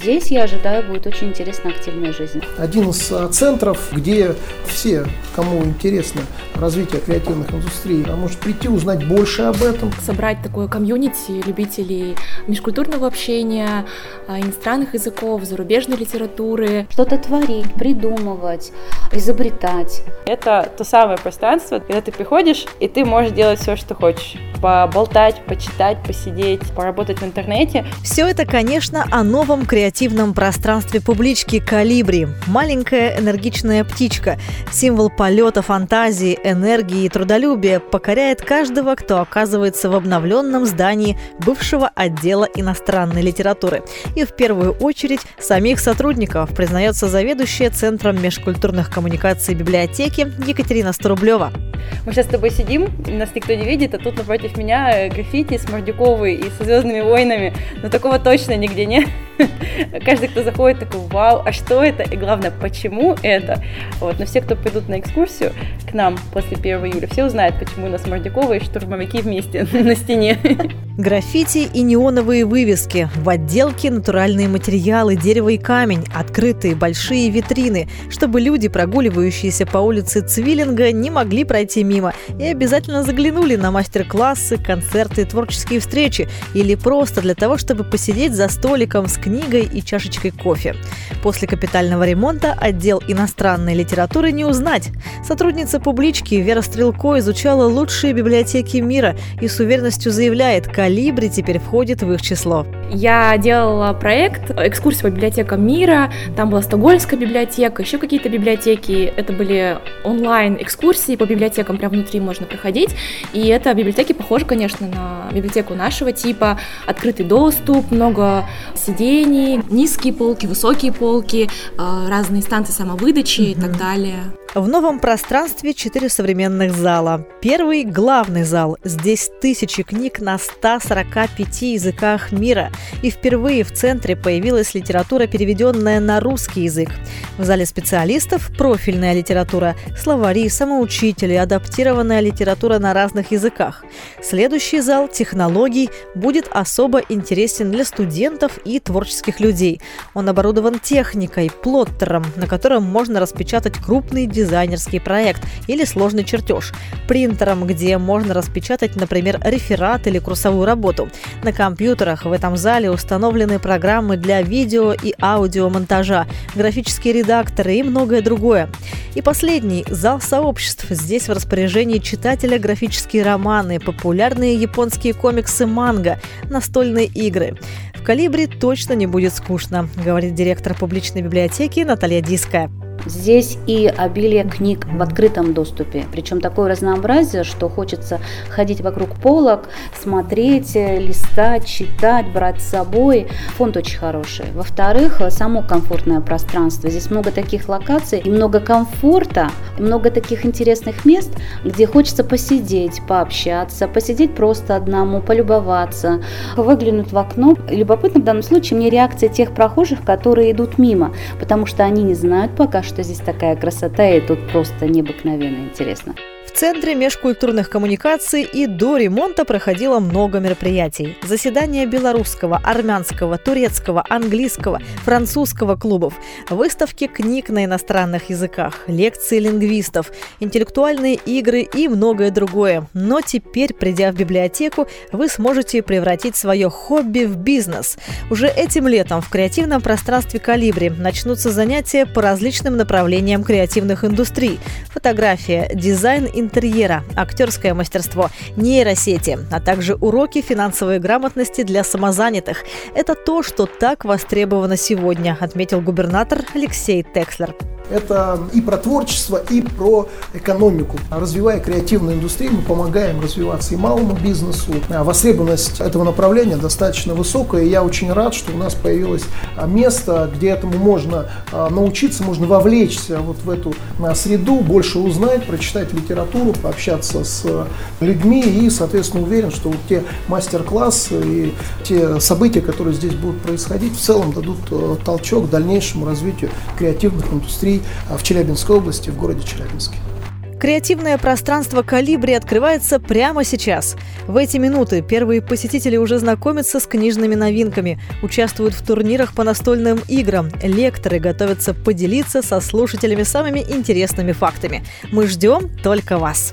Здесь, я ожидаю, будет очень интересная активная жизнь. Один из а, центров, где все, кому интересно развитие креативных индустрий, а может прийти, узнать больше об этом. Собрать такое комьюнити любителей межкультурного общения, а, иностранных языков, зарубежной литературы. Что-то творить, придумывать, изобретать. Это то самое пространство, когда ты приходишь, и ты можешь делать все, что хочешь. Поболтать, почитать, посидеть, поработать в интернете. Все это, конечно, о новом креативном пространстве публички «Калибри». Маленькая энергичная птичка, символ полета, фантазии, энергии и трудолюбия, покоряет каждого, кто оказывается в обновленном здании бывшего отдела иностранной литературы. И в первую очередь самих сотрудников, признается заведующая Центром межкультурных коммуникаций библиотеки Екатерина Сторублева. Мы сейчас с тобой сидим, нас никто не видит, а тут напротив меня граффити с Мордюковой и со Звездными войнами. Но такого точно нигде нет. Каждый, кто заходит, такой, вау, а что это? И главное, почему это? Вот. Но все, кто придут на экскурсию к нам после 1 июля, все узнают, почему у нас Мордюкова и штурмовики вместе на стене. Граффити и неоновые вывески. В отделке натуральные материалы, дерево и камень, открытые большие витрины, чтобы люди, прогуливающиеся по улице Цвиллинга, не могли пройти мимо и обязательно заглянули на мастер-классы, концерты, творческие встречи или просто для того, чтобы посидеть за столиком с книгой и чашечкой кофе. После капитального ремонта отдел иностранной литературы не узнать. Сотрудница публички Вера Стрелко изучала лучшие библиотеки мира и с уверенностью заявляет, «Калибри» теперь входит в их число. Я делала проект «Экскурсия по библиотекам мира», там была Стокгольмская библиотека, еще какие-то библиотеки, это были онлайн-экскурсии по библиотекам, прям внутри можно проходить, и это библиотеки похожи, конечно, на библиотеку нашего типа, открытый доступ, много сидений, низкие полки, высокие полки, э, разные станции самовыдачи mm-hmm. и так далее. В новом пространстве четыре современных зала. Первый – главный зал. Здесь тысячи книг на 145 языках мира. И впервые в центре появилась литература, переведенная на русский язык. В зале специалистов – профильная литература, словари, самоучители, адаптированная литература на разных языках. Следующий зал – технологий будет особо интересен для студентов и творческих людей. Он оборудован техникой, плоттером, на котором можно распечатать крупный дизайн дизайнерский проект или сложный чертеж, принтером, где можно распечатать, например, реферат или курсовую работу. На компьютерах в этом зале установлены программы для видео и аудиомонтажа, графические редакторы и многое другое. И последний – зал сообществ. Здесь в распоряжении читателя графические романы, популярные японские комиксы манга, настольные игры. В «Калибре» точно не будет скучно, говорит директор публичной библиотеки Наталья Диская. Здесь и обилие книг в открытом доступе, причем такое разнообразие, что хочется ходить вокруг полок, смотреть, листать, читать, брать с собой. Фонд очень хороший. Во-вторых, само комфортное пространство. Здесь много таких локаций, и много комфорта, много таких интересных мест, где хочется посидеть, пообщаться, посидеть просто одному, полюбоваться, выглянуть в окно. Любопытно в данном случае мне реакция тех прохожих, которые идут мимо, потому что они не знают пока, что здесь такая красота, и тут просто необыкновенно интересно. Центре межкультурных коммуникаций и до ремонта проходило много мероприятий. Заседания белорусского, армянского, турецкого, английского, французского клубов, выставки книг на иностранных языках, лекции лингвистов, интеллектуальные игры и многое другое. Но теперь, придя в библиотеку, вы сможете превратить свое хобби в бизнес. Уже этим летом в креативном пространстве «Калибри» начнутся занятия по различным направлениям креативных индустрий. Фотография, дизайн, интерьера, актерское мастерство, нейросети, а также уроки финансовой грамотности для самозанятых. Это то, что так востребовано сегодня, отметил губернатор Алексей Текслер. Это и про творчество, и про экономику. Развивая креативную индустрию, мы помогаем развиваться и малому бизнесу. А востребованность этого направления достаточно высокая, и я очень рад, что у нас появилось а, место, где этому можно а, научиться, можно вовлечься вот в эту среду, больше узнать, прочитать литературу, пообщаться с людьми и, соответственно, уверен, что вот те мастер-классы и те события, которые здесь будут происходить, в целом дадут толчок дальнейшему развитию креативных индустрий в Челябинской области, в городе Челябинске. Креативное пространство «Калибри» открывается прямо сейчас. В эти минуты первые посетители уже знакомятся с книжными новинками, участвуют в турнирах по настольным играм, лекторы готовятся поделиться со слушателями самыми интересными фактами. Мы ждем только вас.